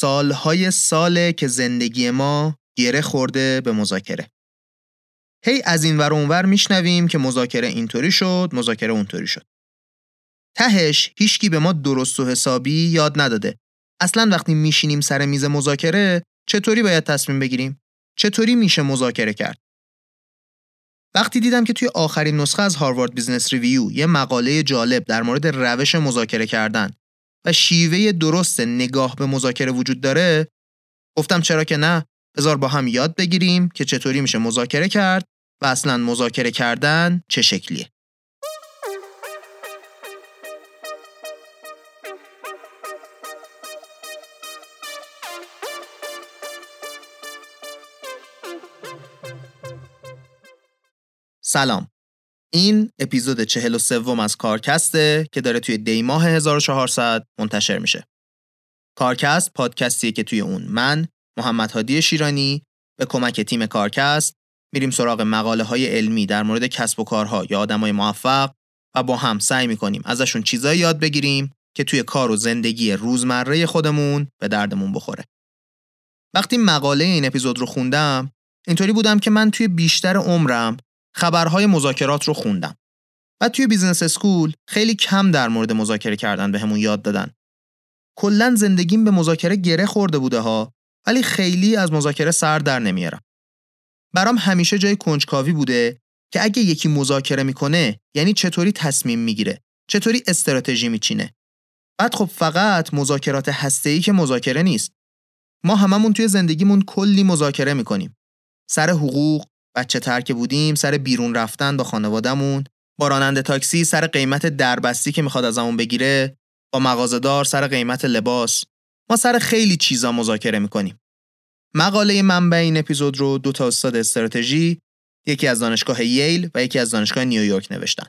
سالهای ساله که زندگی ما گره خورده به مذاکره. هی از این ور اونور میشنویم که مذاکره اینطوری شد، مذاکره اونطوری شد. تهش هیچکی به ما درست و حسابی یاد نداده. اصلا وقتی میشینیم سر میز مذاکره چطوری باید تصمیم بگیریم؟ چطوری میشه مذاکره کرد؟ وقتی دیدم که توی آخرین نسخه از Harvard Business Review یه مقاله جالب در مورد روش مذاکره کردن و شیوه درست نگاه به مذاکره وجود داره گفتم چرا که نه؟ بذار با هم یاد بگیریم که چطوری میشه مذاکره کرد و اصلا مذاکره کردن چه شکلیه. سلام. این اپیزود 43 از کارکسته که داره توی دی ماه 1400 منتشر میشه. کارکست پادکستیه که توی اون من محمد هادی شیرانی به کمک تیم کارکست میریم سراغ مقاله های علمی در مورد کسب و کارها یا آدمای موفق و با هم سعی می‌کنیم ازشون چیزایی یاد بگیریم که توی کار و زندگی روزمره خودمون به دردمون بخوره. وقتی مقاله این اپیزود رو خوندم اینطوری بودم که من توی بیشتر عمرم خبرهای مذاکرات رو خوندم. و توی business school خیلی کم در مورد مذاکره کردن بهمون به یاد دادن. کلا زندگیم به مذاکره گره خورده بوده ها ولی خیلی از مذاکره سر در نمیارم. برام همیشه جای کنجکاوی بوده که اگه یکی مذاکره می‌کنه یعنی چطوری تصمیم می‌گیره چطوری استراتژی میچینه بعد خب فقط مذاکرات هسته‌ای که مذاکره نیست ما هممون توی زندگیمون کلی مذاکره می‌کنیم سر حقوق بچه تر که بودیم سر بیرون رفتن با خانوادهمون. با راننده تاکسی سر قیمت دربستی که می‌خواد ازمون بگیره با مغازهدار سر قیمت لباس. ما سر خیلی چیزا مذاکره می‌کنیم. مقاله منبع این اپیزود رو دو تا استاد استراتژی یکی از دانشگاه ییل و یکی از دانشگاه نیویورک نوشتن.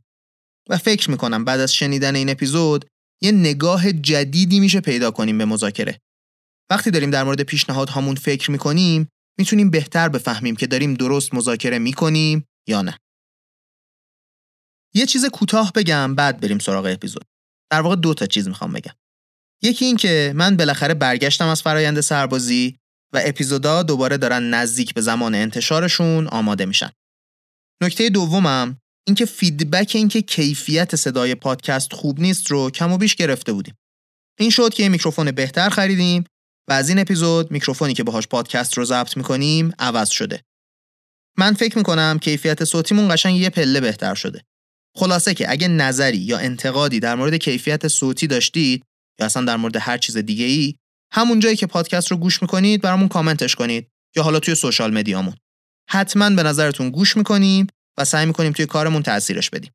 و فکر می‌کنم بعد از شنیدن این اپیزود یه نگاه جدیدی میشه پیدا کنیم به مذاکره. وقتی داریم در مورد پیشنهادهامون فکر می‌کنیم می‌تونیم بهتر بفهمیم که داریم درست مذاکره می‌کنیم یا نه. یه چیز کوتاه بگم بعد بریم سراغ اپیزود. در واقع دو تا چیز می‌خوام بگم. یکی این که من بالاخره برگشتم از فرایند سربازی و اپیزودا دوباره دارن نزدیک به زمان انتشارشون آماده میشن. نکته دومم اینکه feedback اینکه کیفیت صدای پادکست خوب نیست رو کم و بیش گرفته بودیم. این شد که یه میکروفون بهتر خریدیم و از این اپیزود میکروفونی که باهاش پادکست رو ضبط می‌کنیم عوض شده. من فکر می‌کنم کیفیت صوتیمون قشنگ یه پله بهتر شده. خلاصه که اگه نظری یا انتقادی در مورد کیفیت صوتی داشتید یا اصلا در مورد هر چیز دیگه ای همون جایی که پادکست رو گوش می‌کنید برامون کامنتش کنید یا حالا توی social media مون. حتما به نظرتون گوش می‌کنیم و سعی می‌کنیم توی کارمون تاثیرش بدیم.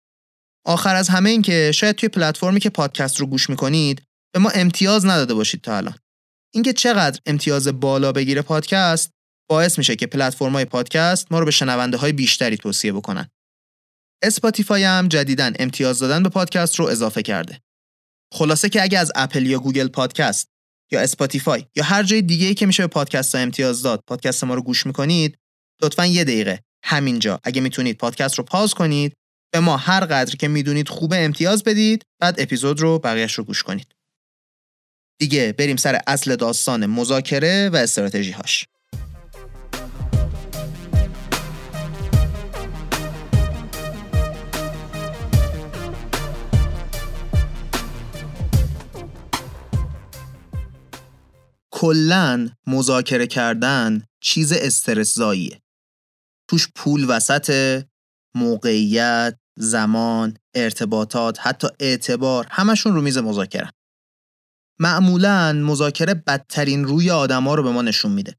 آخر از همه این که شاید توی پلتفرمی که پادکست رو گوش می‌کنید به ما امتیاز نداده باشید تا الان. اینکه چقدر امتیاز بالا بگیره پادکست باعث میشه که پلتفرم‌های پادکست ما رو به شنونده های بیشتری توصیه بکنن. Spotify هم جدیداً امتیاز دادن به پادکست رو اضافه کرده. خلاصه که اگه از اپل یا گوگل پادکست یا اسپاتیفای یا هر جای دیگه‌ای که میشه به پادکست ها امتیاز داد پادکست ما رو گوش می‌کنید لطفا یه دقیقه همینجا اگه می‌تونید پادکست رو پاز کنید به ما هر قدر که می‌دونید خوبه امتیاز بدید بعد اپیزود رو بقیهش رو گوش کنید دیگه بریم سر اصل داستان مذاکره و استراتژی هاش. کلا مذاکره کردن چیز استرسزاییه. توش پول وسط موقعیت، زمان، ارتباطات، حتی اعتبار همشون رو میز مذاکره. معمولا مذاکره بدترین روی آدما رو به ما نشون میده.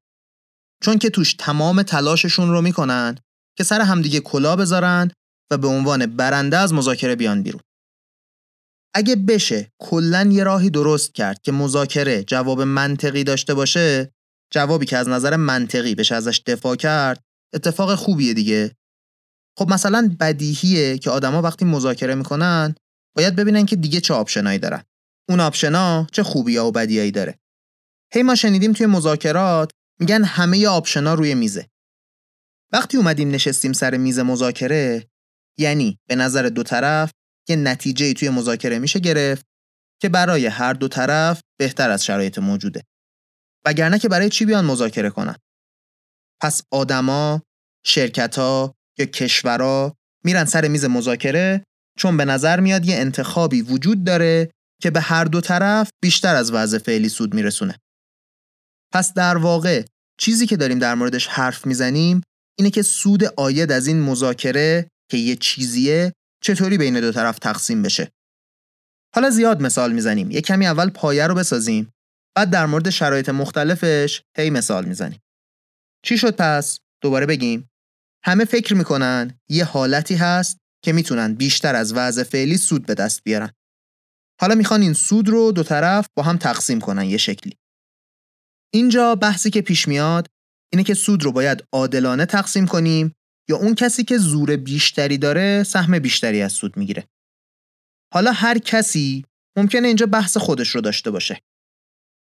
چون که توش تمام تلاششون رو می‌کنن که سر همدیگه کلا بذارن و به عنوان برنده از مذاکره بیان بیرون. اگه بشه کلا یه راهی درست کرد که مذاکره جواب منطقی داشته باشه جوابی که از نظر منطقی بشه ازش دفاع کرد اتفاق خوبیه دیگه. خب مثلا بدیهیه که آدما وقتی مذاکره می‌کنن باید ببینن که دیگه چه آپشنایی دارن. اون آپشنا چه خوبی و بدیایی داره. هی ما شنیدیم توی مذاکرات میگن همه آپشنا روی میزه. وقتی اومدیم نشستیم سر میز مذاکره یعنی به نظر دو طرف یه نتیجه توی مذاکره میشه گرفت که برای هر دو طرف بهتر از شرایط موجوده. وگرنه که برای چی بیان مذاکره کنن؟ پس آدما شرکتا یا کشورا میرن سر میز مذاکره چون به نظر میاد یه انتخابی وجود داره که به هر دو طرف بیشتر از وضع فعلی سود میرسونه. پس در واقع چیزی که داریم در موردش حرف می‌زنیم اینه که سود آید از این مذاکره که یه چیزیه چطوری بین دو طرف تقسیم بشه. حالا زیاد مثال می‌زنیم. یه کمی اول پایه رو بسازیم. بعد در مورد شرایط مختلفش هی مثال می‌زنیم. چی شد پس؟ دوباره بگیم. همه فکر می‌کنن یه حالتی هست که می‌تونن بیشتر از وضع فعلی سود به دست بیارن. حالا می‌خوان این سود رو دو طرف با هم تقسیم کنن یه شکلی. اینجا بحثی که پیش میاد اینه که سود رو باید عادلانه تقسیم کنیم یا اون کسی که زور بیشتری داره سهم بیشتری از سود می‌گیره. حالا هر کسی ممکنه اینجا بحث خودش رو داشته باشه.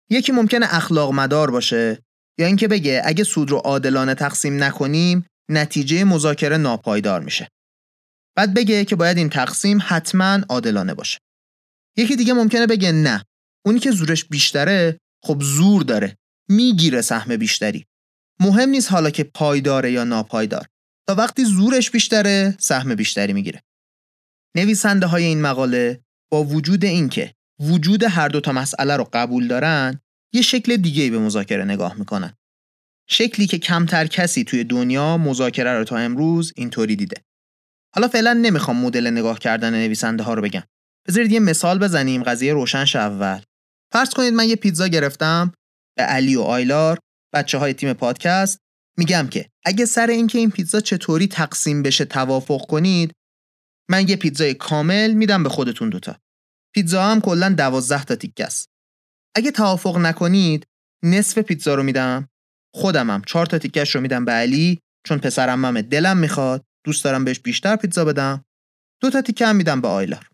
یکی ممکنه اخلاق مدار باشه یا اینکه بگه اگه سود رو عادلانه تقسیم نکنیم نتیجه مذاکره ناپایدار میشه. بعد بگه که باید این تقسیم حتما عادلانه باشه. یکی دیگه ممکنه بگه نه. اونی که زورش بیشتره خب زور داره. می‌گیره سهم بیشتری. مهم نیست حالا که پایداره یا ناپایدار تا وقتی زورش بیشتره سهم بیشتری می‌گیره. نویسنده های این مقاله با وجود اینکه وجود هر دو تا مسئله رو قبول دارن یه شکل دیگه به مذاکره نگاه می‌کنن. شکلی که کمتر کسی توی دنیا مذاکره رو تا امروز اینطوری دیده. حالا فعلا نمی‌خوام مدل نگاه کردن نویسنده ها رو بگم. بذارید یه مثال بزنیم. قضیه روشن اول. فرض کنید من یه پیتزا گرفتم به علی و آیلار بچه های تیم پادکست. میگم که اگه سر اینکه این پیتزا چطوری تقسیم بشه توافق کنید من یه پیتزای کامل میدم به خودتون دوتا. پیتزا هم کلا دوازده تا تیکه است. اگه توافق نکنید نصف پیتزا رو میدم. خودمم چهار تا تیکش رو میدم به علی چون پسرم ممه دلم می‌خواد. دوست دارم بهش بیشتر پیتزا بدم. دو تا تیکه هم میدم به آیلار.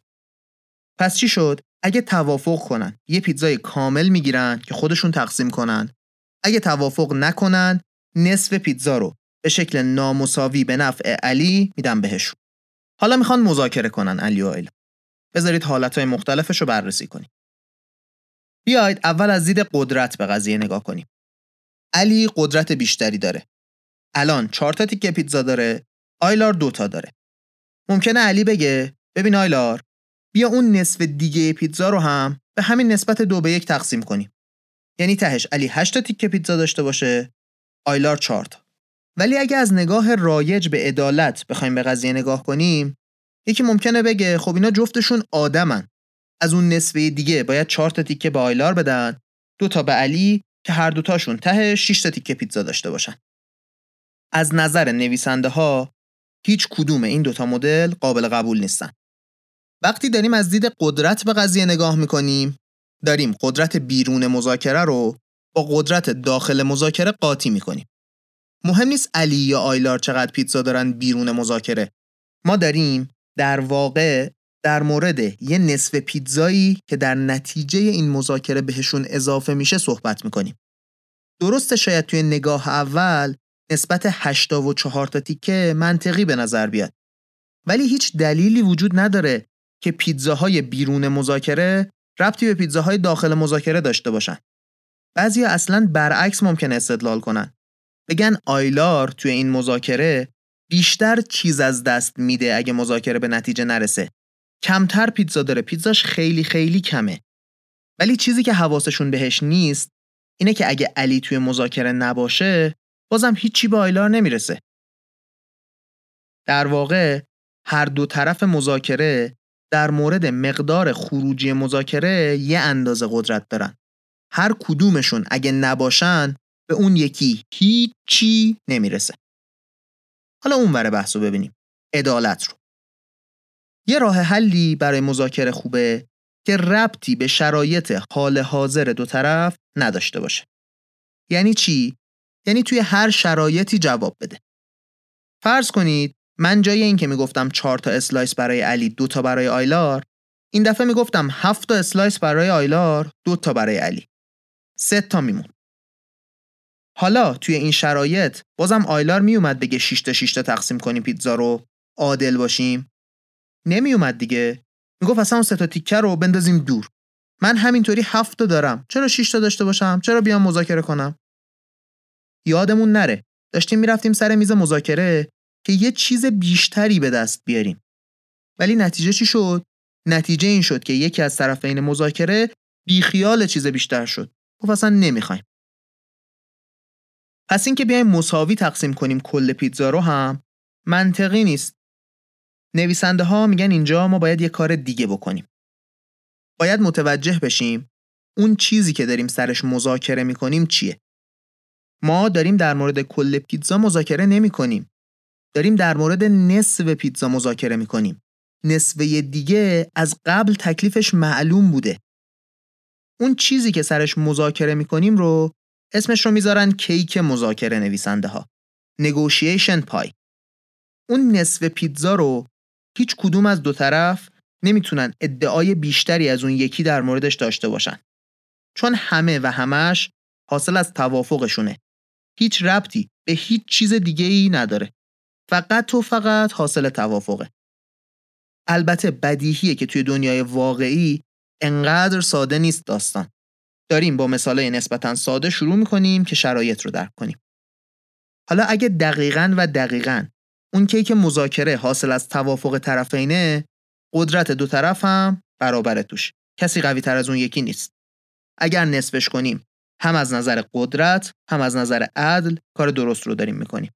پس چی شد؟ اگه توافق کنن یه پیتزای کامل می‌گیرن که خودشون تقسیم کنن. اگه توافق نکنن نصف پیتزا رو به شکل نامساوی به نفع علی میدم بهشون. حالا می‌خوان مذاکره کنن علی و آیلا بذارید حالتهای مختلفش رو بررسی کنیم. بیاید اول از دید قدرت به قضیه نگاه کنیم. علی قدرت بیشتری داره. الان چهار تا تیکه پیتزا داره آیلار دوتا داره. ممکنه علی بگه ببین آیلار بیا اون نصف دیگه پیتزا رو هم به همین نسبت دو به یک تقسیم کنیم. یعنی تهش علی 8 تا تیکه پیتزا داشته باشه آیلار 4 تا. ولی اگه از نگاه رایج به عدالت بخوایم به قضیه نگاه کنیم یکی ممکنه بگه خب اینا جفتشون آدمن. از اون نصفه دیگه باید 4 تا تیکه به آیلار بدن دو تا به علی که هر دوتاشون ته 6 تا تیکه پیتزا داشته باشن. از نظر نویسنده ها هیچ کدوم این دوتا مدل قابل قبول نیستن. وقتی داریم از دید قدرت به قضیه نگاه می‌کنیم داریم قدرت بیرون مذاکره رو با قدرت داخل مذاکره قاطی می‌کنیم. مهم نیست علی یا آیلار چقدر پیتزا دارن بیرون مذاکره. ما داریم در واقع در مورد یه نصف پیتزایی که در نتیجه این مذاکره بهشون اضافه میشه صحبت می‌کنیم. درسته شاید توی نگاه اول نسبت 8 و 4 تا تیکه منطقی به نظر بیاد. ولی هیچ دلیلی وجود نداره که پیتزاهای بیرون مذاکره ربطی به پیتزاهای داخل مذاکره داشته باشن. بعضی اصلا برعکس ممکن استدلال کنن. بگن آیلار توی این مذاکره بیشتر چیز از دست میده اگه مذاکره به نتیجه نرسه. کمتر پیتزا داره پیتزاش خیلی خیلی کمه. ولی چیزی که حواسشون بهش نیست اینه که اگه علی توی مذاکره نباشه بازم هیچی به آیلار نمی‌رسه. در واقع هر دو طرف مذاکره در مورد مقدار خروجی مذاکره یه اندازه قدرت دارن. هر کدومشون اگه نباشن به اون یکی هیچی نمی‌رسه. حالا اون وره بحث رو ببینیم. عدالت رو. یه راه حلی برای مذاکره خوبه که ربطی به شرایط حال حاضر دو طرف نداشته باشه. یعنی چی؟ یعنی توی هر شرایطی جواب بده. فرض کنید من جای اینکه می‌گفتم 4 تا slice برای علی دو تا برای آیلار این دفعه می‌گفتم 7 تا slice برای آیلار دو تا برای علی. سه تا میمون. حالا توی این شرایط بازم آیلار میومد بگه 6 تا 6 تا تقسیم کنیم پیتزا رو. عادل باشیم. نمیومد دیگه. می‌گفت اصلا اون سه تا تیکه رو بندازیم دور. من همینطوری هفت تا دارم. چرا 6 تا داشته باشم؟ چرا بیام مذاکره کنم؟ یادمون نره. داشتیم می‌رفتیم سر میز مذاکره. که یه چیز بیشتری به دست بیاریم. ولی نتیجه چی شد؟ نتیجه این شد که یکی از طرفین مذاکره بیخیال چیز بیشتر شد. گفت اصلا نمی‌خوایم. پس اینکه بیایم مساوی تقسیم کنیم کل پیتزا رو هم منطقی نیست. نویسنده ها میگن اینجا ما باید یه کار دیگه بکنیم. باید متوجه بشیم اون چیزی که داریم سرش مذاکره می‌کنیم چیه. ما داریم در مورد کل پیتزا مذاکره نمی کنیم. داریم در مورد نصف پیتزا مذاکره می کنیم. نصفه دیگه از قبل تکلیفش معلوم بوده. اون چیزی که سرش مذاکره می کنیم رو اسمش رو می‌ذارن کیک مذاکره نویسنده ها. نگوشیشن پای. اون نصف پیتزا رو هیچ کدوم از دو طرف نمی‌تونن ادعای بیشتری از اون یکی در موردش داشته باشن. چون همه و همش حاصل از توافقشونه. هیچ ربطی به هیچ چیز دیگه ای نداره. فقط و فقط حاصل توافقه. البته بدیهیه که توی دنیای واقعی انقدر ساده نیست داستان. داریم با مثالای نسبتا ساده شروع می‌کنیم که شرایط رو درک کنیم. حالا اگه دقیقا و دقیقا اون که مذاکره حاصل از توافق طرفینه قدرت دو طرف هم برابر توش. کسی قوی تر از اون یکی نیست. اگر نصفش کنیم هم از نظر قدرت هم از نظر عدل کار درست رو داریم می‌کنیم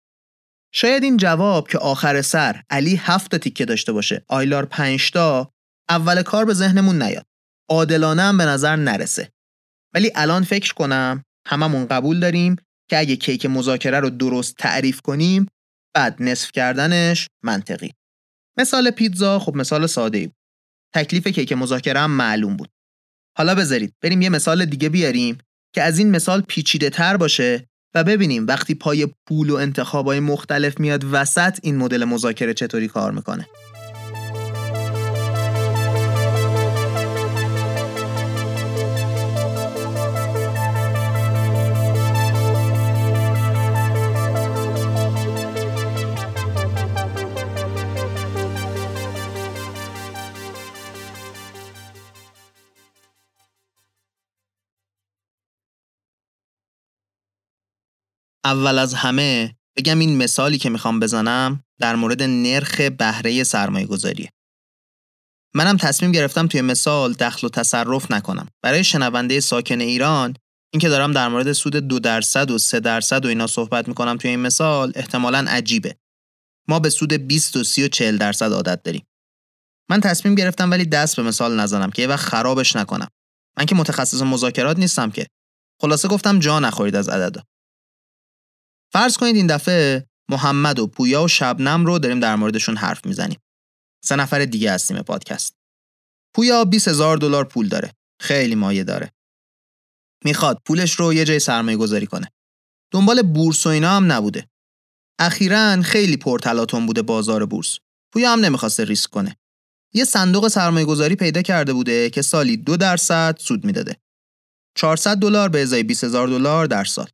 شاید این جواب که آخر سر علی هفت تیکه داشته باشه. آیلار پنج تا اول کار به ذهنمون نیاد. عادلانه هم به نظر نرسه. ولی الان فکر کنم هممون قبول داریم که اگه کیک مذاکره رو درست تعریف کنیم بعد نصف کردنش منطقی. مثال پیتزا خب مثال ساده ای بود. تکلیف کیک مذاکره هم معلوم بود. حالا بذارید بریم یه مثال دیگه بیاریم که از این مثال پیچیده تر باشه و ببینیم وقتی پای پول و انتخابای مختلف میاد وسط این مدل مذاکره چطوری کار می‌کنه. اول از همه بگم این مثالی که می‌خوام بزنم در مورد نرخ بهره سرمایه گذاریه. منم تصمیم گرفتم توی مثال دخل و تصرف نکنم. برای شنونده ساکن ایران اینکه دارم در مورد سود دو درصد و سه درصد و اینا صحبت می‌کنم توی این مثال احتمالا عجیبه. ما به سود 20 و 30 و 40 درصد عادت داریم. من تصمیم گرفتم ولی دست به مثال نزنم که یه وقت خرابش نکنم. من که متخصص مذاکرات نیستم که. خلاصه گفتم جا نخورید از عددا. فرض کنید این دفعه محمد و پویا و شبنم رو داریم در موردشون حرف می‌زنیم. سه نفر دیگه هستیم پادکست. پویا 20 هزار دلار پول داره. خیلی مایه داره. می‌خواد پولش رو یه جای سرمایه گذاری کنه. دنبال بورس و اینا هم نبوده. اخیرا خیلی پرتلاتون بوده بازار بورس. پویا هم نمی‌خواسته ریسک کنه. یه صندوق سرمایه گذاری پیدا کرده بوده که سالی دو درصد سود می‌داده. 400 دلار به ازای 20 هزار دلار در سال.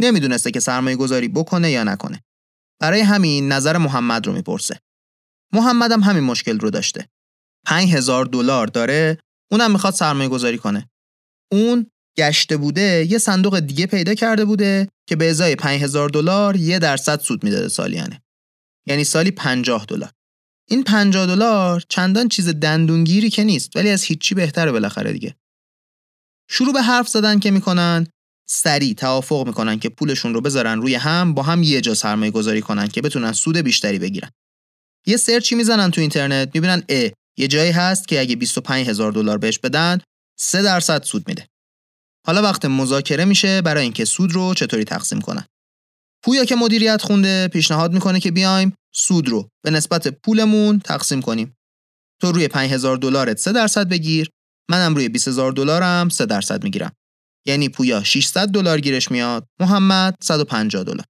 نمی‌دونسته که سرمایه گذاری بکنه یا نکنه. برای همین نظر محمد رو می‌پرسه. محمد هم همین مشکل رو داشته. 5000 دلار داره، اونم می‌خواد سرمایه گذاری کنه. اون گشته بوده یه صندوق دیگه پیدا کرده بوده که به ازای 5000 دلار یه درصد سود می‌داده سالیانه. یعنی سالی 50 دلار. این 50 دلار چندان چیز دندونگیری که نیست ولی از هیچی بهتره بالاخره دیگه. شروع به حرف زدن که می‌کنن سریع توافق می‌کنن که پولشون رو بذارن روی هم با هم یه جا سرمایه گذاری کنن که بتونن سود بیشتری بگیرن. یه سرچی می‌زنن تو اینترنت می‌بینن ا یه جایی هست که اگه 25 هزار دلار بهش بدن 3 درصد سود میده. حالا وقت مذاکره میشه برای اینکه سود رو چطوری تقسیم کنن. پویا که مدیریت خونده پیشنهاد می‌کنه که بیایم سود رو به نسبت پولمون تقسیم کنیم. تو روی 5000 دلارت 3 درصد بگیر منم روی 20000 دلارم 3 درصد می‌گیرم. یعنی پویا 600 دلار گیرش میاد محمد 150 دلار.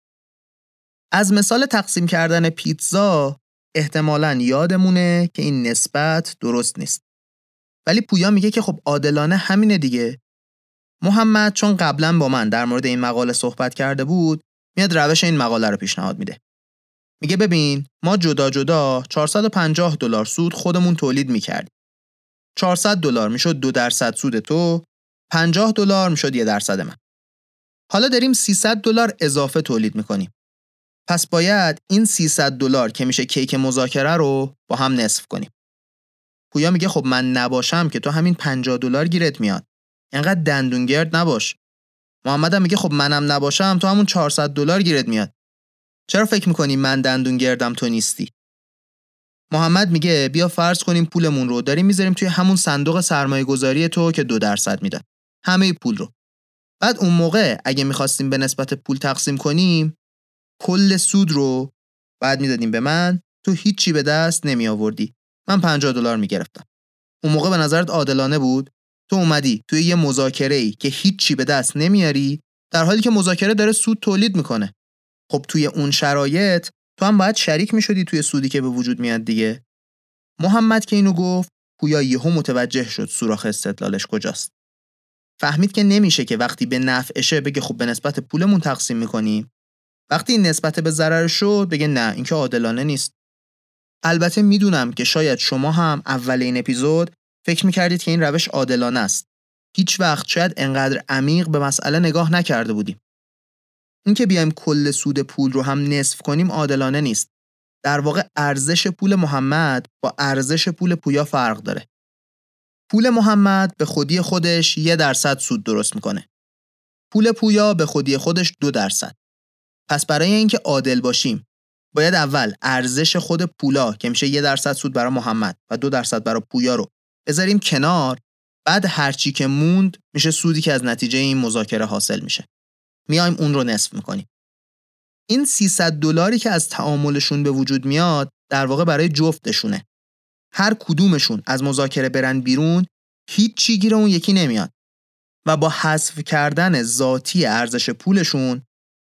از مثال تقسیم کردن پیتزا احتمالا یادمونه که این نسبت درست نیست. ولی پویا میگه که خب عادلانه همینه دیگه. محمد چون قبلا با من در مورد این مقاله صحبت کرده بود میاد روش این مقاله رو پیشنهاد میده. میگه ببین ما جدا جدا 450 دلار سود خودمون تولید می‌کردیم. 400 دلار می‌شد دو درصد سود تو 50 دلار می‌شد یه درصد من. حالا داریم 300 دلار اضافه تولید می‌کنیم. پس باید این 300 دلار که میشه کیک مذاکره رو با هم نصف کنیم. پویا میگه خب من نباشم که تو همین 50 دلار گیرت میاد. انقدر دندونگرد نباش. محمد هم میگه خب منم نباشم تو همون 400 دلار گیرت میاد. چرا فکر می‌کنی من دندونگردم تو نیستی؟ محمد میگه بیا فرض کنیم پولمون رو داریم می‌ذاریم توی همون صندوق سرمایه گذاری تو که دو درصد میدن. همه پول رو. بعد اون موقع اگه می‌خواستیم به نسبت پول تقسیم کنیم کل سود رو بعد می‌دادیم به من تو هیچی به دست نمی آوردی من 50 دلار می‌گرفتم. اون موقع به نظرت عادلانه بود؟ تو اومدی توی یه مذاکره ای که هیچی به دست نمیاری در حالی که مذاکره داره سود تولید می‌کنه. خب توی اون شرایط تو هم باید شریک می‌شدی توی سودی که به وجود میاد دیگه. محمد که اینو گفت پویا یهو متوجه شد سوراخ استدلالش کجاست. فهمید که نمیشه که وقتی به نفعشه بگه خب به نسبت پولمون تقسیم می‌کنیم وقتی این نسبت به ضرر شد بگه نه این که عادلانه نیست. البته می‌دونم که شاید شما هم اول این اپیزود فکر می‌کردید که این روش عادلانه است. هیچ وقت شاید انقدر عمیق به مسئله نگاه نکرده بودیم. اینکه بیایم کل سود پول رو هم نصف کنیم عادلانه نیست. در واقع ارزش پول محمد با ارزش پول پویا فرق داره. پول محمد به خودی خودش یه درصد سود درست می‌کنه. پول پویا به خودی خودش دو درصد. پس برای اینکه عادل باشیم باید اول ارزش خود پولا که میشه یه درصد سود برای محمد و دو درصد برای پویا رو بذاریم کنار بعد هرچی که موند میشه سودی که از نتیجه این مذاکره حاصل میشه. میایم اون رو نصف می‌کنیم. این 300 دلاری که از تعاملشون به وجود میاد در واقع برای جفتشونه. هر کدومشون از مذاکره برن بیرون هیچ گیر اون یکی نمیاد. و با حذف کردن ذاتی ارزش پولشون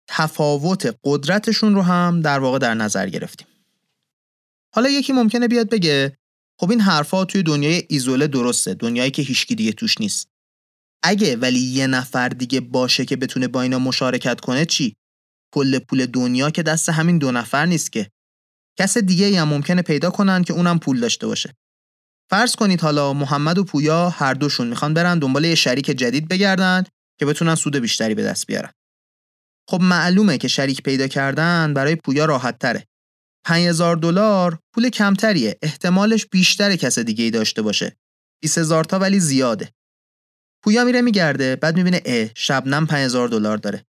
تفاوت قدرتشون رو هم در واقع در نظر گرفتیم. حالا یکی ممکنه بیاد بگه خب این حرفا توی دنیای ایزوله درسته دنیایی که هیچکی دیگه توش نیست. اگه ولی یه نفر دیگه باشه که بتونه با اینا مشارکت کنه چی؟ کل پول دنیا که دست همین دو نفر نیست که. کس دیگه هم ممکنه پیدا کنن که اونم پول داشته باشه. فرض کنید حالا محمد و پویا هر دوشون می‌خوان برن دنبال یه شریک جدید بگردن که بتونن سود بیشتری به دست بیارن. خب معلومه که شریک پیدا کردن برای پویا راحت تره 5000 دلار پول کمتریه احتمالش بیشتر کس دیگه ای داشته باشه. 20000 تا ولی زیاده. پویا میره میگرده بعد می‌بینه اه شبنم 5000 دلار داره.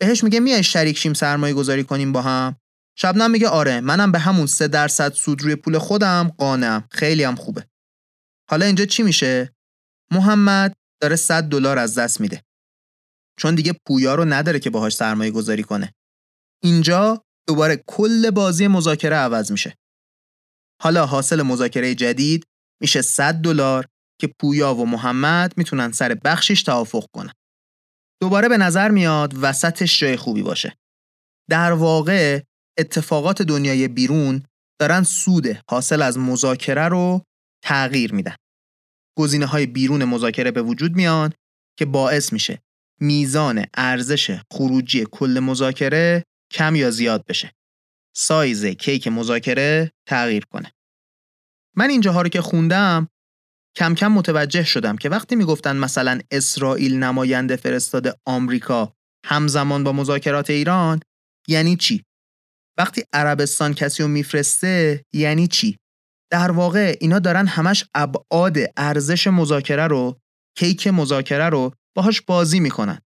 بهش میگه میای شریک شیم سرمایه گذاری کنیم با هم؟ شبنم میگه آره منم به همون 3 درصد سود روی پول خودم قانعم خیلی هم خوبه. حالا اینجا چی میشه؟ محمد داره 100 دلار از دست میده. چون دیگه پویا رو نداره که باهاش سرمایه گذاری کنه. اینجا دوباره کل بازی مذاکره عوض میشه. حالا حاصل مذاکره جدید میشه 100 دلار که پویا و محمد می‌تونن سر بخشش توافق کنن. دوباره به نظر میاد وسطش جای خوبی باشه. در واقع اتفاقات دنیای بیرون دارن سود حاصل از مذاکره رو تغییر میدن گزینه های بیرون مذاکره به وجود میان که باعث میشه میزان ارزش خروجی کل مذاکره کم یا زیاد بشه. سایز کیک مذاکره تغییر کنه. من اینجاها رو که خوندم کم کم متوجه شدم که وقتی می‌گفتن مثلا اسرائیل نماینده فرستاده آمریکا همزمان با مذاکرات ایران یعنی چی؟ وقتی عربستان کسی رو میفرسته یعنی چی؟ در واقع اینا دارن همش ابعاد ارزش مذاکره رو کیک مذاکره رو باهاش بازی می‌کنن.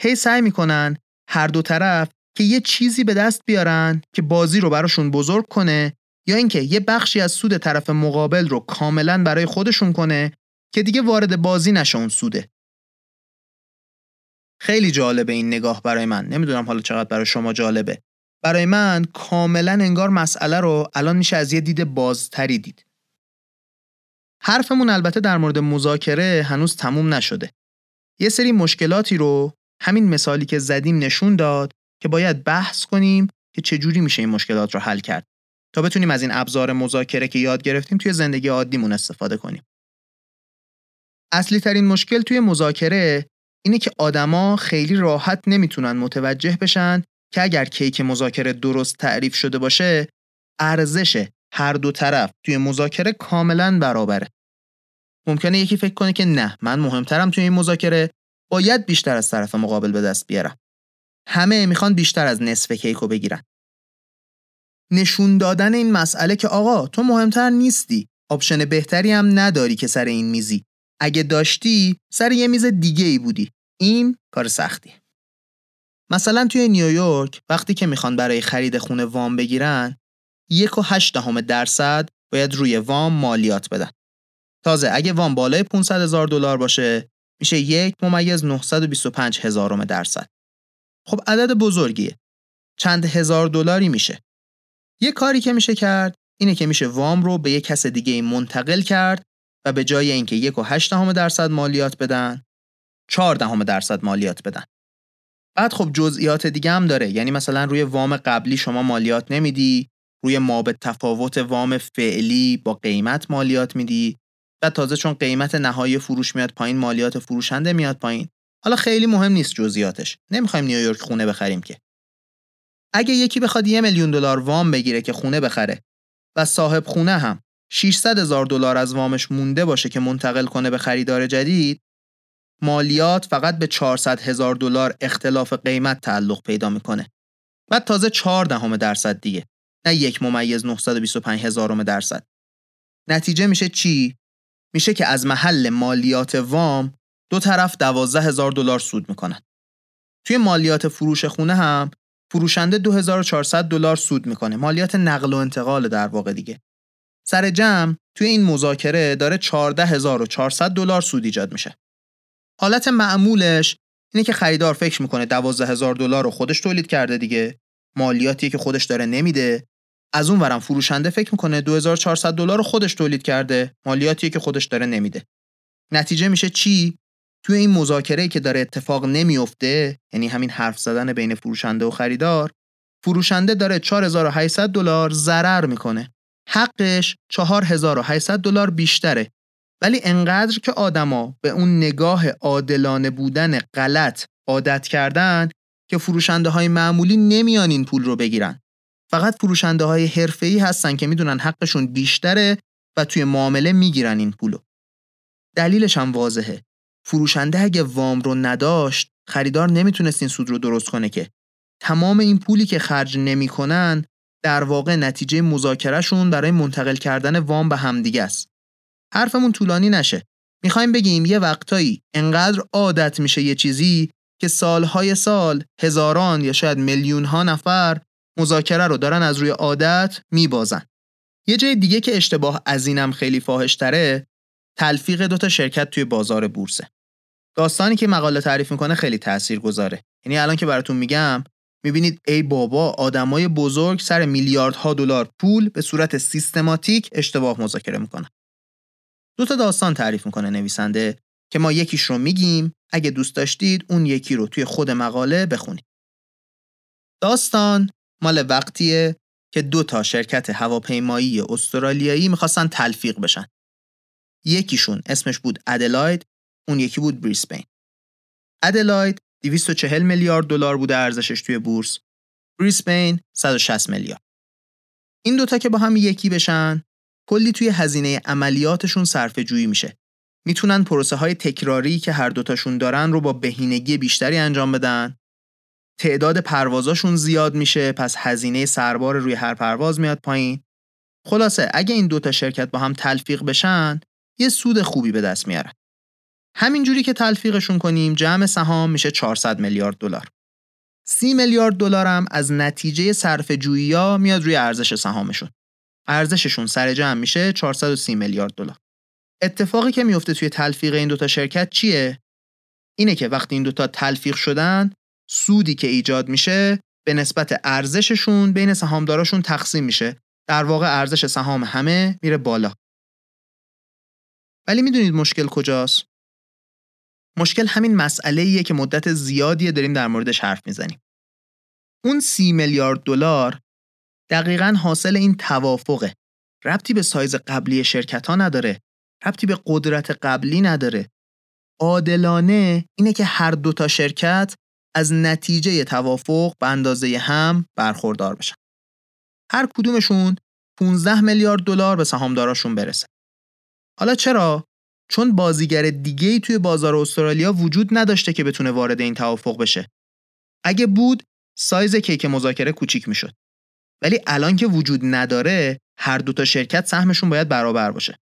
هی سعی می‌کنن هر دو طرف که یه چیزی به دست بیارن که بازی رو براشون بزرگ کنه یا اینکه یه بخشی از سود طرف مقابل رو کاملا برای خودشون کنه که دیگه وارد بازی نشه اون سوده. خیلی جالبه این نگاه برای من. نمی‌دونم حالا چقدر برای شما جالبه. برای من کاملا انگار مسئله رو الان میشه از یه دید بازتری دید. حرفمون البته در مورد مذاکره هنوز تموم نشده. یه سری مشکلاتی رو همین مثالی که زدیم نشون داد که باید بحث کنیم که چجوری میشه این مشکلات رو حل کرد تا بتونیم از این ابزار مذاکره که یاد گرفتیم توی زندگی عادیمون استفاده کنیم. اصلی ترین مشکل توی مذاکره اینه که آدما خیلی راحت نمی‌تونن متوجه بشن که اگر کیک مذاکره درست تعریف شده باشه ارزش هر دو طرف توی مذاکره کاملا برابره. ممکنه یکی فکر کنه که نه من مهمترم توی این مذاکره باید بیشتر از طرف مقابل به دست بیارم. همه می‌خوان بیشتر از نصف کیک رو بگیرن. نشون دادن این مسئله که آقا تو مهمتر نیستی. option بهتری هم نداری که سر این میزی. اگه داشتی سر یه میز دیگه ای بودی. این کار سختی. مثلا توی نیویورک وقتی که می‌خوان برای خرید خونه وام بگیرن یک و هشت دهم درصد باید روی وام مالیات بدن. تازه اگه وام بالای 500 هزار دلار باشه میشه یک ممیز 925 هزارم درصد. خب عدد بزرگیه. چند هزار دلاری میشه. یه کاری که میشه کرد اینه که میشه وام رو به یک کس دیگه منتقل کرد و به جای اینکه یک و هشت دهم درصد مالیات بدن چهار دهم درصد مالیات بدن. بعد خب جزئیات دیگه هم داره. یعنی مثلا روی وام قبلی شما مالیات نمیدی روی ما به تفاوت وام فعلی با قیمت مالیات میدی و تازه چون قیمت نهایی فروش میاد پایین مالیات فروشنده میاد پایین. حالا خیلی مهم نیست جزئیاتش. نمی‌خوایم نیویورک خونه بخریم که. اگه یکی بخواد یه میلیون دلار وام بگیره که خونه بخره و صاحب خونه هم 600 هزار دلار از وامش مونده باشه که منتقل کنه به خریدار جدید مالیات فقط به 400 هزار دلار اختلاف قیمت تعلق پیدا می‌کنه. و تازه 4 دهم درصد دیگه نه یک ممیز 925 هزارم درصد. نتیجه میشه چی؟ میشه که از محل مالیات وام دو طرف 12 هزار دلار سود می‌کنن. توی مالیات فروش خونه هم فروشنده 2400 دلار سود می‌کنه. مالیات نقل و انتقال در واقع دیگه. سر جمع توی این مذاکره داره 14400 دلار سود ایجاد میشه. حالت معمولش اینه که خریدار فکر می‌کنه 12000 دلار رو خودش تولید کرده دیگه. مالیاتی که خودش داره نمیده. از اون ورم فروشنده فکر می‌کنه 2400 دلار رو خودش تولید کرده. مالیاتی که خودش داره نمیده. نتیجه میشه چی؟ توی این مذاکره که داره اتفاق نمیفته یعنی همین حرف زدن بین فروشنده و خریدار فروشنده داره 4800 دلار ضرر می‌کنه. حقش 4800 دلار بیشتره. ولی انقدر که آدما به اون نگاه عادلانه بودن غلط عادت کردن که فروشنده های معمولی نمیان این پول رو بگیرن. فقط فروشنده های حرفه‌ای هستن که می‌دونن حقشون بیشتره و توی معامله می‌گیرن این پولو. دلیلش هم واضحه. فروشنده اگه وام رو نداشت خریدار نمی‌تونست این سود رو درست کنه که. تمام این پولی که خرج نمی‌کنن در واقع نتیجه مذاکرهشون برای منتقل کردن وام به همدیگه است. حرفمون طولانی نشه. می‌خوایم بگیم یه وقتایی انقدر عادت میشه یه چیزی که سالهای سال هزاران یا شاید میلیون ها نفر مذاکره رو دارن از روی عادت میبازن. یه جای دیگه که اشتباه از اینم خیلی فاحشتره تلفیق دوتا شرکت توی بازار بورسه. داستانی که مقاله تعریف می‌کنه خیلی تأثیر گذاره یعنی الان که براتون میگم می‌بینید ای بابا آدمای بزرگ سر میلیاردها دلار پول به صورت سیستماتیک اشتباه مذاکره می‌کنن. دو تا داستان تعریف می‌کنه نویسنده که ما یکیش رو میگیم. اگه دوست داشتید اون یکی رو توی خود مقاله بخونید. داستان مال وقتیه که دو تا شرکت هواپیمایی استرالیایی می‌خواستن تلفیق بشن. یکیشون اسمش بود ادلاید اون یکی بود بریسبین. ادلاید 240 میلیارد دلار بوده ارزشش توی بورس. بریسبین 160 میلیارد. این دوتا که با هم یکی بشن کلی توی هزینه عملیاتشون صرفه جویی میشه. می‌تونن پروسه های تکراری که هر دوتاشون دارن رو با بهینگی بیشتری انجام بدن. تعداد پروازاشون زیاد میشه پس هزینه سربار روی هر پرواز میاد پایین. خلاصه اگه این دوتا شرکت با هم تلفیق بشن یه سود خوبی به دست میارن. همینجوری که تلفیقشون کنیم جمع سهام میشه 400 میلیارد دلار. 30 میلیارد دلار هم از نتیجه صرف جویی میاد روی ارزش سهامشون. ارزششون سر جمع میشه 430 میلیارد دلار. اتفاقی که میفته توی تلفیق این دوتا شرکت چیه؟ اینه که وقتی این دوتا تلفیق شدن سودی که ایجاد میشه به نسبت ارزششون بین سهامداراشون تقسیم میشه. در واقع ارزش سهام همه میره بالا. ولی می‌دونید مشکل کجاست؟ مشکل همین مسئله ایه که مدت زیادیه داریم در موردش حرف می‌زنیم. اون سی میلیارد دلار دقیقا حاصل این توافقه ربطی به سایز قبلی شرکت ها نداره ربطی به قدرت قبلی نداره عادلانه اینه که هر دوتا شرکت از نتیجه توافق به اندازه هم برخوردار بشن. هر کدومشون 15 میلیارد دلار به سهامداراشون برسه. حالا چرا؟ چون بازیگر دیگه ای توی بازار استرالیا وجود نداشته که بتونه وارد این توافق بشه. اگه بود سایز کیک مذاکره کوچیک می‌شد. ولی الان که وجود نداره هر دو تا شرکت سهمشون باید برابر باشه.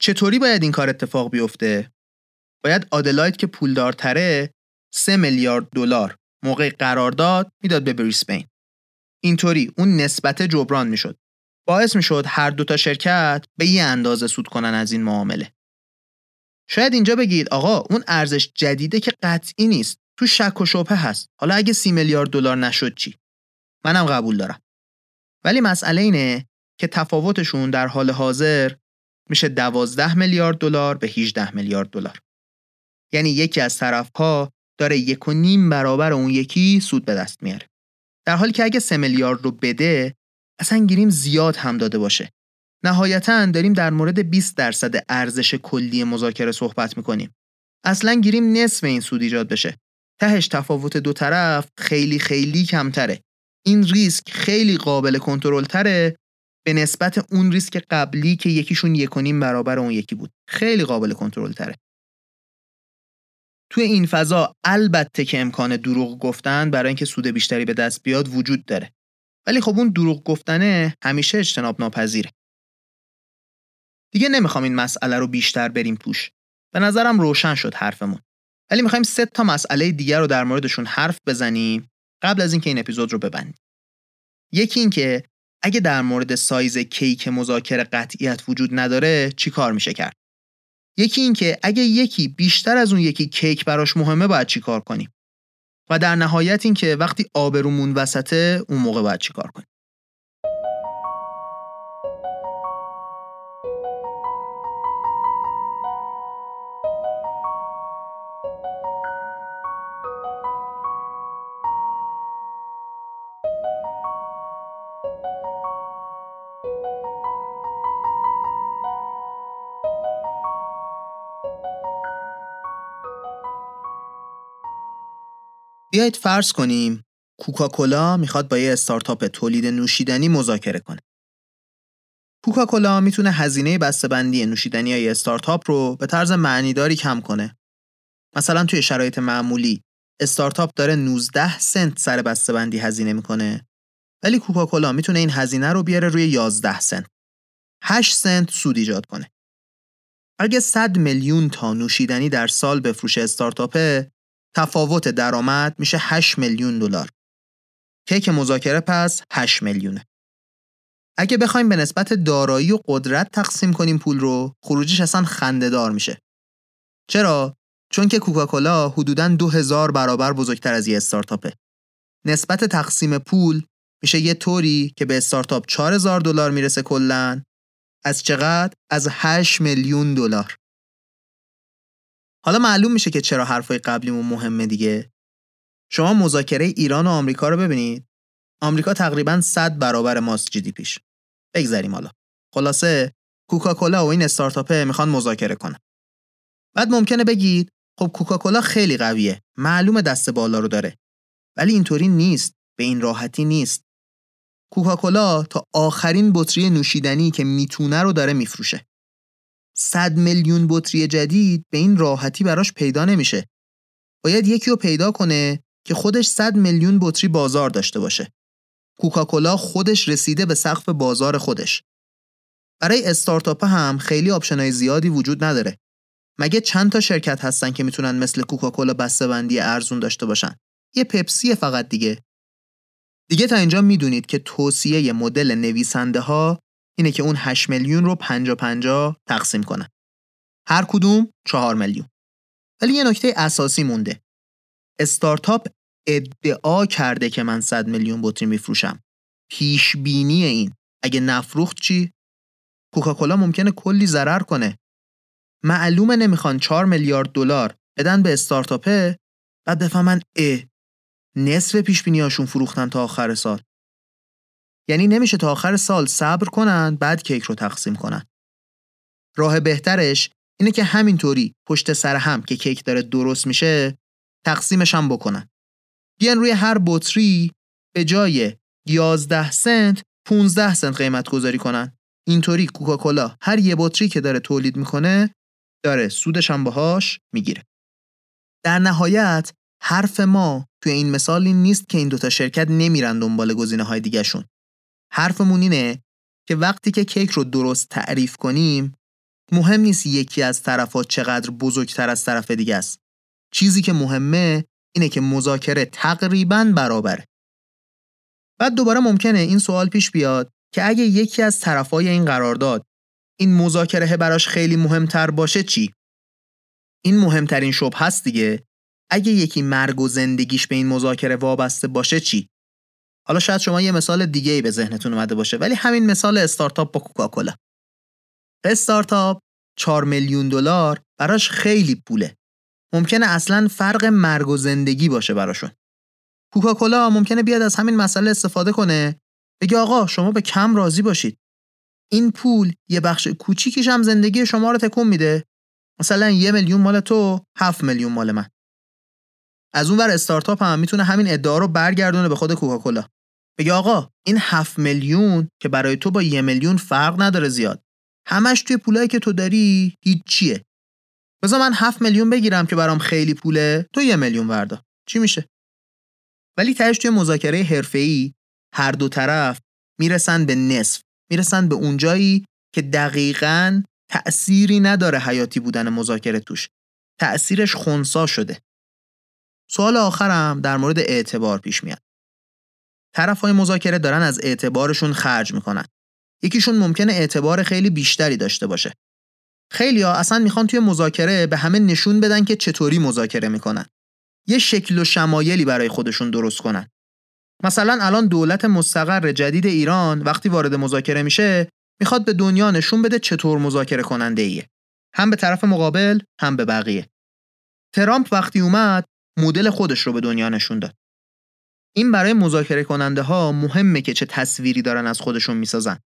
چطوری باید این کار اتفاق بیفته؟ باید آدلاید که پولدارتره 3 میلیارد دلار موقع قرارداد می‌داد به بریسبین. اینطوری اون نسبت جبران می‌شد. باعث می‌شد هر دو تا شرکت به یه اندازه سود کنن از این معامله. شاید اینجا بگید آقا اون ارزش جدیده که قطعی نیست. تو شک و شبهه هست. حالا اگه سی میلیارد دلار نشد چی؟ منم قبول دارم. ولی مسئله اینه که تفاوتشون در حال حاضر میشه 12 میلیارد دلار به 18 میلیارد دلار. یعنی یکی از طرفها داره یک و نیم برابر اون یکی سود به دست میاره. در حالی که اگه 3 میلیارد رو بده اصلا گیریم زیاد هم داده باشه. نهایتا داریم در مورد 20 درصد ارزش کلی مذاکره صحبت می‌کنیم. اصلا گیریم نصف این سود ایجاد بشه. تهش تفاوت دو طرف خیلی خیلی کمتره. این ریسک خیلی قابل کنترل تره به نسبت اون ریسک قبلی که یکیشون یکونیم برابر اون یکی بود. خیلی قابل کنترل تره. توی این فضا البته که امکان دروغ گفتن برای اینکه سود بیشتری به دست بیاد وجود داره. ولی خب اون دروغ گفتنه همیشه اجتناب ناپذیره. دیگه نمی‌خوام این مسئله رو بیشتر بریم توش. به نظرم روشن شد حرفمون. ولی می‌خوایم سه تا مسئله دیگر رو در موردشون حرف بزنیم قبل از اینکه این اپیزود رو ببندیم. یکی این که اگه در مورد سایز کیک مذاکره قطعیت وجود نداره چی کار میشه کرد؟ یکی این که اگه یکی بیشتر از اون یکی کیک براش مهمه باید چی کار کنیم؟ و در نهایت این که وقتی آبرومون وسطه اون موقع باید چی کار کنیم؟ بیایید فرض کنیم کوکاکولا می‌خواد با یه استارتاپ تولید نوشیدنی مذاکره کنه. کوکاکولا می‌تونه هزینه بسته‌بندی نوشیدنی های استارتاپ رو به طرز معنیداری کم کنه. مثلا توی شرایط معمولی استارتاپ داره 19 سنت سر بسته‌بندی هزینه می‌کنه ولی کوکاکولا می‌تونه این هزینه رو بیاره روی 11 سنت. 8 سنت سود ایجاد کنه. اگه 100 میلیون تا نوشیدنی در سال بفروشه استارتاپه تفاوت درآمد میشه 8 میلیون دلار. کیک مذاکره پس 8 میلیونه. اگه بخوایم به نسبت دارایی و قدرت تقسیم کنیم پول رو، خروجیش اصلا خندهدار میشه. چرا؟ چون که کوکاکولا حدوداً 2000 برابر بزرگتر از یه استارتاپه. نسبت تقسیم پول میشه یه طوری که به استارتاپ 4000 دلار می‌رسه کلا از چقدر؟ از 8 میلیون دلار. حالا معلوم میشه که چرا حرفای قبلیمون مهمه دیگه. شما مذاکره ایران و آمریکا رو ببینید. آمریکا تقریبا 100 برابر ماست جی دی پیش. بگذریم حالا. خلاصه کوکاکولا و این استارتاپه می‌خوان مذاکره کنن. بعد ممکنه بگید خب کوکاکولا خیلی قویه. معلومه دست بالا رو داره. ولی اینطوری نیست. به این راحتی نیست. کوکاکولا تا آخرین بطری نوشیدنی که می‌تونه رو داره میفروشه. 100 میلیون بطری جدید به این راحتی براش پیدا نمیشه. باید یکی رو پیدا کنه که خودش 100 میلیون بطری بازار داشته باشه. کوکاکولا خودش رسیده به سقف بازار خودش. برای استارتاپ هم خیلی آپشنای زیادی وجود نداره. مگه چند تا شرکت هستن که می‌تونن مثل کوکاکولا بسته‌بندی ارزون داشته باشن؟ یه پپسی فقط دیگه. دیگه تا اینجا می‌دونید که توصیه مدل نویسنده ها اینه که اون 8 میلیون رو 50 50 تقسیم کنن. هر کدوم 4 میلیون. ولی یه نکته اساسی مونده. استارتاپ ادعا کرده که من 100 میلیون بطری میفروشم. پیش بینی این اگه نفروخت چی؟ کوکاکولا ممکنه کلی ضرر کنه. معلومه نمی‌خوان 4 میلیارد دلار بدن به استارتاپه بعد بفهمن ا نصف پیش بینیاشون فروختن تا آخر سال. یعنی نمیشه تا آخر سال صبر کنن بعد کیک رو تقسیم کنن. راه بهترش اینه که همینطوری پشت سر هم که کیک داره درست میشه تقسیمش هم بکنن. بیان روی هر بطری به جای 11 سنت 15 سنت قیمت گذاری کنن. اینطوری کوکاکولا هر یه بطری که داره تولید می‌کنه داره سودش هم باهاش می‌گیره در نهایت حرف ما توی این مثال نیست که این دوتا شرکت نمیرن دنبال گزینه های دیگهشون حرفمون اینه که وقتی که کیک رو درست تعریف کنیم مهم نیست یکی از طرفات چقدر بزرگتر از طرف دیگه است چیزی که مهمه اینه که مذاکره تقریبا برابره بعد دوباره ممکنه این سوال پیش بیاد که اگه یکی از طرفای این قرارداد این مذاکره براش خیلی مهمتر باشه چی؟ این مهمترین شبه هست دیگه اگه یکی مرگ و زندگیش به این مذاکره وابسته باشه چی؟ حالا شاید شما یه مثال دیگه ای به ذهنتون اومده باشه ولی همین مثال استارتاپ با کوکاکولا. استارتاپ 4 میلیون دلار براش خیلی پوله. ممکنه اصلا فرق مرگ و زندگی باشه براشون. کوکاکولا ممکنه بیاد از همین مسئله استفاده کنه بگه آقا شما به کم راضی باشید. این پول یه بخش کوچیکیش هم زندگی شما رو تکون میده. مثلا یه میلیون مال تو هفت میلیون مال من. از اون ور استارتاپ هم می‌تونه همین ادعا رو برگردونه به خود کوکاکولا. بگه آقا این هفت میلیون که برای تو با یه میلیون فرق نداره زیاد. همش توی پولایی که تو داری هیچیه. بذار من هفت میلیون بگیرم که برام خیلی پوله تو یه میلیون وردا. چی میشه؟ ولی تهش توی مذاکره حرفه‌ای هر دو طرف می‌رسن به نصف. می‌رسن به اونجایی که دقیقا تأثیری نداره حیاتی بودن مذاکره توش. تأثیرش خونسا شده. سوال آخرم در مورد اعتبار پیش میاد. طرف های مذاکره دارن از اعتبارشون خرج می‌کنن یکیشون ممکنه اعتبار خیلی بیشتری داشته باشه خیلی ها اصلا می‌خوان توی مذاکره به همه نشون بدن که چطوری مذاکره می‌کنن یه شکل و شمایلی برای خودشون درست کنن مثلا الان دولت مستقر جدید ایران وقتی وارد مذاکره میشه می‌خواد به دنیا نشون بده چطور مذاکره کننده ایه. هم به طرف مقابل هم به بقیه. ترامپ وقتی اومد مدل خودش رو به دنیا نشون داد. این برای مذاکره کننده ها مهمه که چه تصویری دارن از خودشون می‌سازن.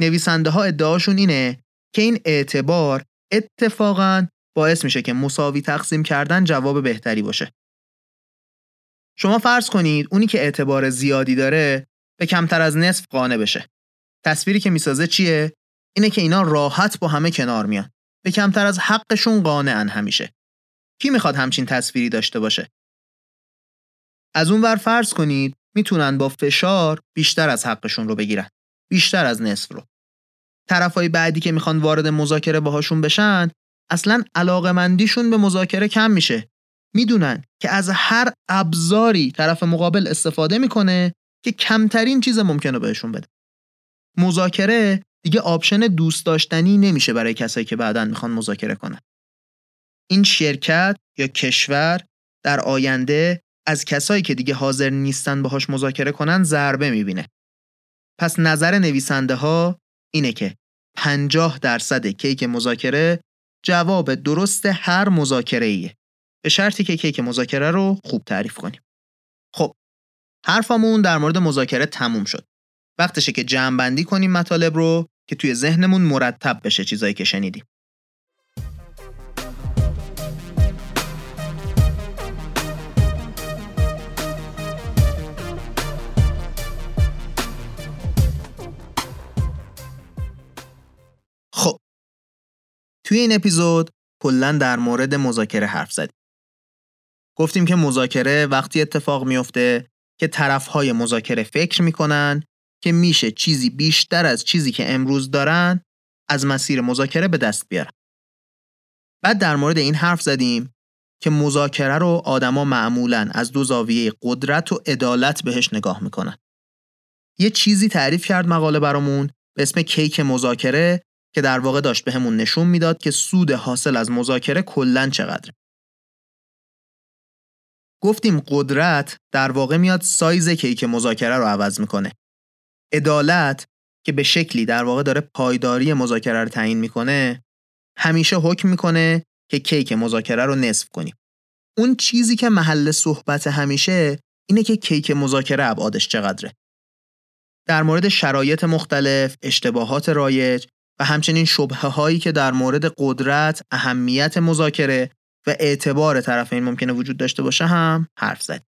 نویسنده ها ادعاشون اینه که این اعتبار اتفاقا باعث میشه که مساوی تقسیم کردن جواب بهتری باشه. شما فرض کنید اونی که اعتبار زیادی داره به کمتر از نصف قانع بشه. تصویری که می‌سازه چیه؟ اینه که اینا راحت با همه کنار میان. به کمتر از حقشون قانعن همیشه. کی می‌خواد همچین تصویری داشته باشه؟ از اون ور فرض کنید می‌تونن با فشار بیشتر از حقشون رو بگیرن. بیشتر از نصف رو. طرفای بعدی که می‌خوان وارد مذاکره باهاشون بشن اصلا علاقه مندیشون به مذاکره کم میشه می‌دونن که از هر ابزاری طرف مقابل استفاده می‌کنه که کمترین چیز ممکنه بهشون بده مذاکره دیگه option دوست داشتنی نمیشه برای کسایی که بعدا می‌خوان مذاکره کنن این شرکت یا کشور در آینده از کسایی که دیگه حاضر نیستن باهاش مذاکره کنن ضربه می‌بینه پس نظر نویسنده ها اینه که 50 درصد کیک مذاکره جواب درست هر مذاکره ایه. به شرطی که کیک مذاکره رو خوب تعریف کنیم. خب حرفمون در مورد مذاکره تموم شد. وقتشه که جمع بندی کنیم مطالب رو که توی ذهنمون مرتب بشه چیزایی که شنیدیم. توی این اپیزود کلا در مورد مذاکره حرف زدیم. گفتیم که مذاکره وقتی اتفاق میفته که طرفهای مذاکره فکر می‌کنن که میشه چیزی بیشتر از چیزی که امروز دارن از مسیر مذاکره به دست بیارن. بعد در مورد این حرف زدیم که مذاکره رو آدما معمولا از دو زاویه قدرت و عدالت بهش نگاه می‌کنن. یه چیزی تعریف کرد مقاله برامون به اسم کیک مذاکره که در واقع داشت بهمون به نشون می‌داد که سود حاصل از مذاکره کلا چقدره. گفتیم قدرت در واقع میاد سایز کیک مذاکره رو عوض می‌کنه. عدالت که به شکلی در واقع داره پایداری مذاکره رو تعیین می‌کنه همیشه حکم می‌کنه که کیک مذاکره رو نصف کنیم. اون چیزی که محل صحبت همیشه اینه که کیک مذاکره ابعادش چقدره. در مورد شرایط مختلف، اشتباهات رایج و همچنین شبه هایی که در مورد قدرت، اهمیت مذاکره و اعتبار طرفین ممکنه وجود داشته باشه هم حرف زد.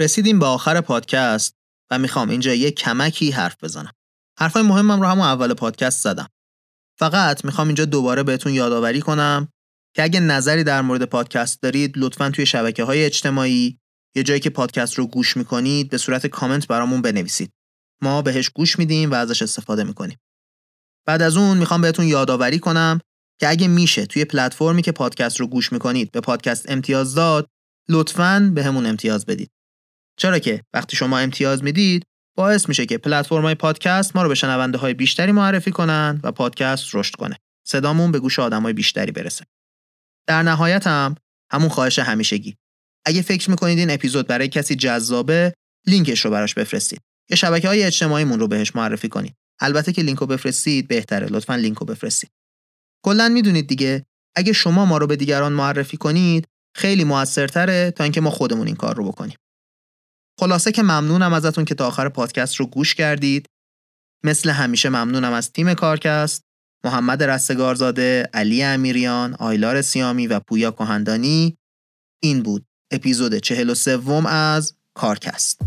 رسیدیم به آخر پادکست و می‌خوام اینجا یک کمکی حرف بزنم. حرفای مهمم رو همون اول پادکست زدم. فقط می‌خوام اینجا دوباره بهتون یادآوری کنم که اگه نظری در مورد پادکست دارید لطفا توی شبکه های اجتماعی یه جایی که پادکست رو گوش می‌کنید به صورت کامنت برامون بنویسید. ما بهش گوش میدیم و ازش استفاده می‌کنیم. بعد از اون می‌خوام بهتون یادآوری کنم که اگه میشه توی پلتفرمی که پادکست رو گوش می‌کنید به پادکست امتیاز داد لطفاً به امتیاز بدید. چرا که وقتی شما امتیاز می‌دید باعث میشه که پلتفرم های پادکست ما رو به شنونده های بیشتری معرفی کنن و پادکست رشد کنه. صدامون به گوش آدم های بیشتری برسه. در نهایت هم همون خواهش همیشگی. اگه فکر می‌کنید این اپیزود برای کسی جذابه لینکش رو براش بفرستید. یا شبکه های اجتماعیمون رو بهش معرفی کنید. البته که لینکو بفرستید بهتره. لطفا لینکو بفرستید. کلا می‌دونید دیگه اگه شما ما رو به دیگران معرفی کنید خیلی موثرتره تا اینکه ما خودمون این کار رو بکنیم. خلاصه که ممنونم ازتون که تا آخر پادکست رو گوش کردید. مثل همیشه ممنونم از تیم کارکست، محمد رستگارزاده، علی امیریان، آیلار سیامی و پویا کهندانی. این بود اپیزود 43 از کارکست.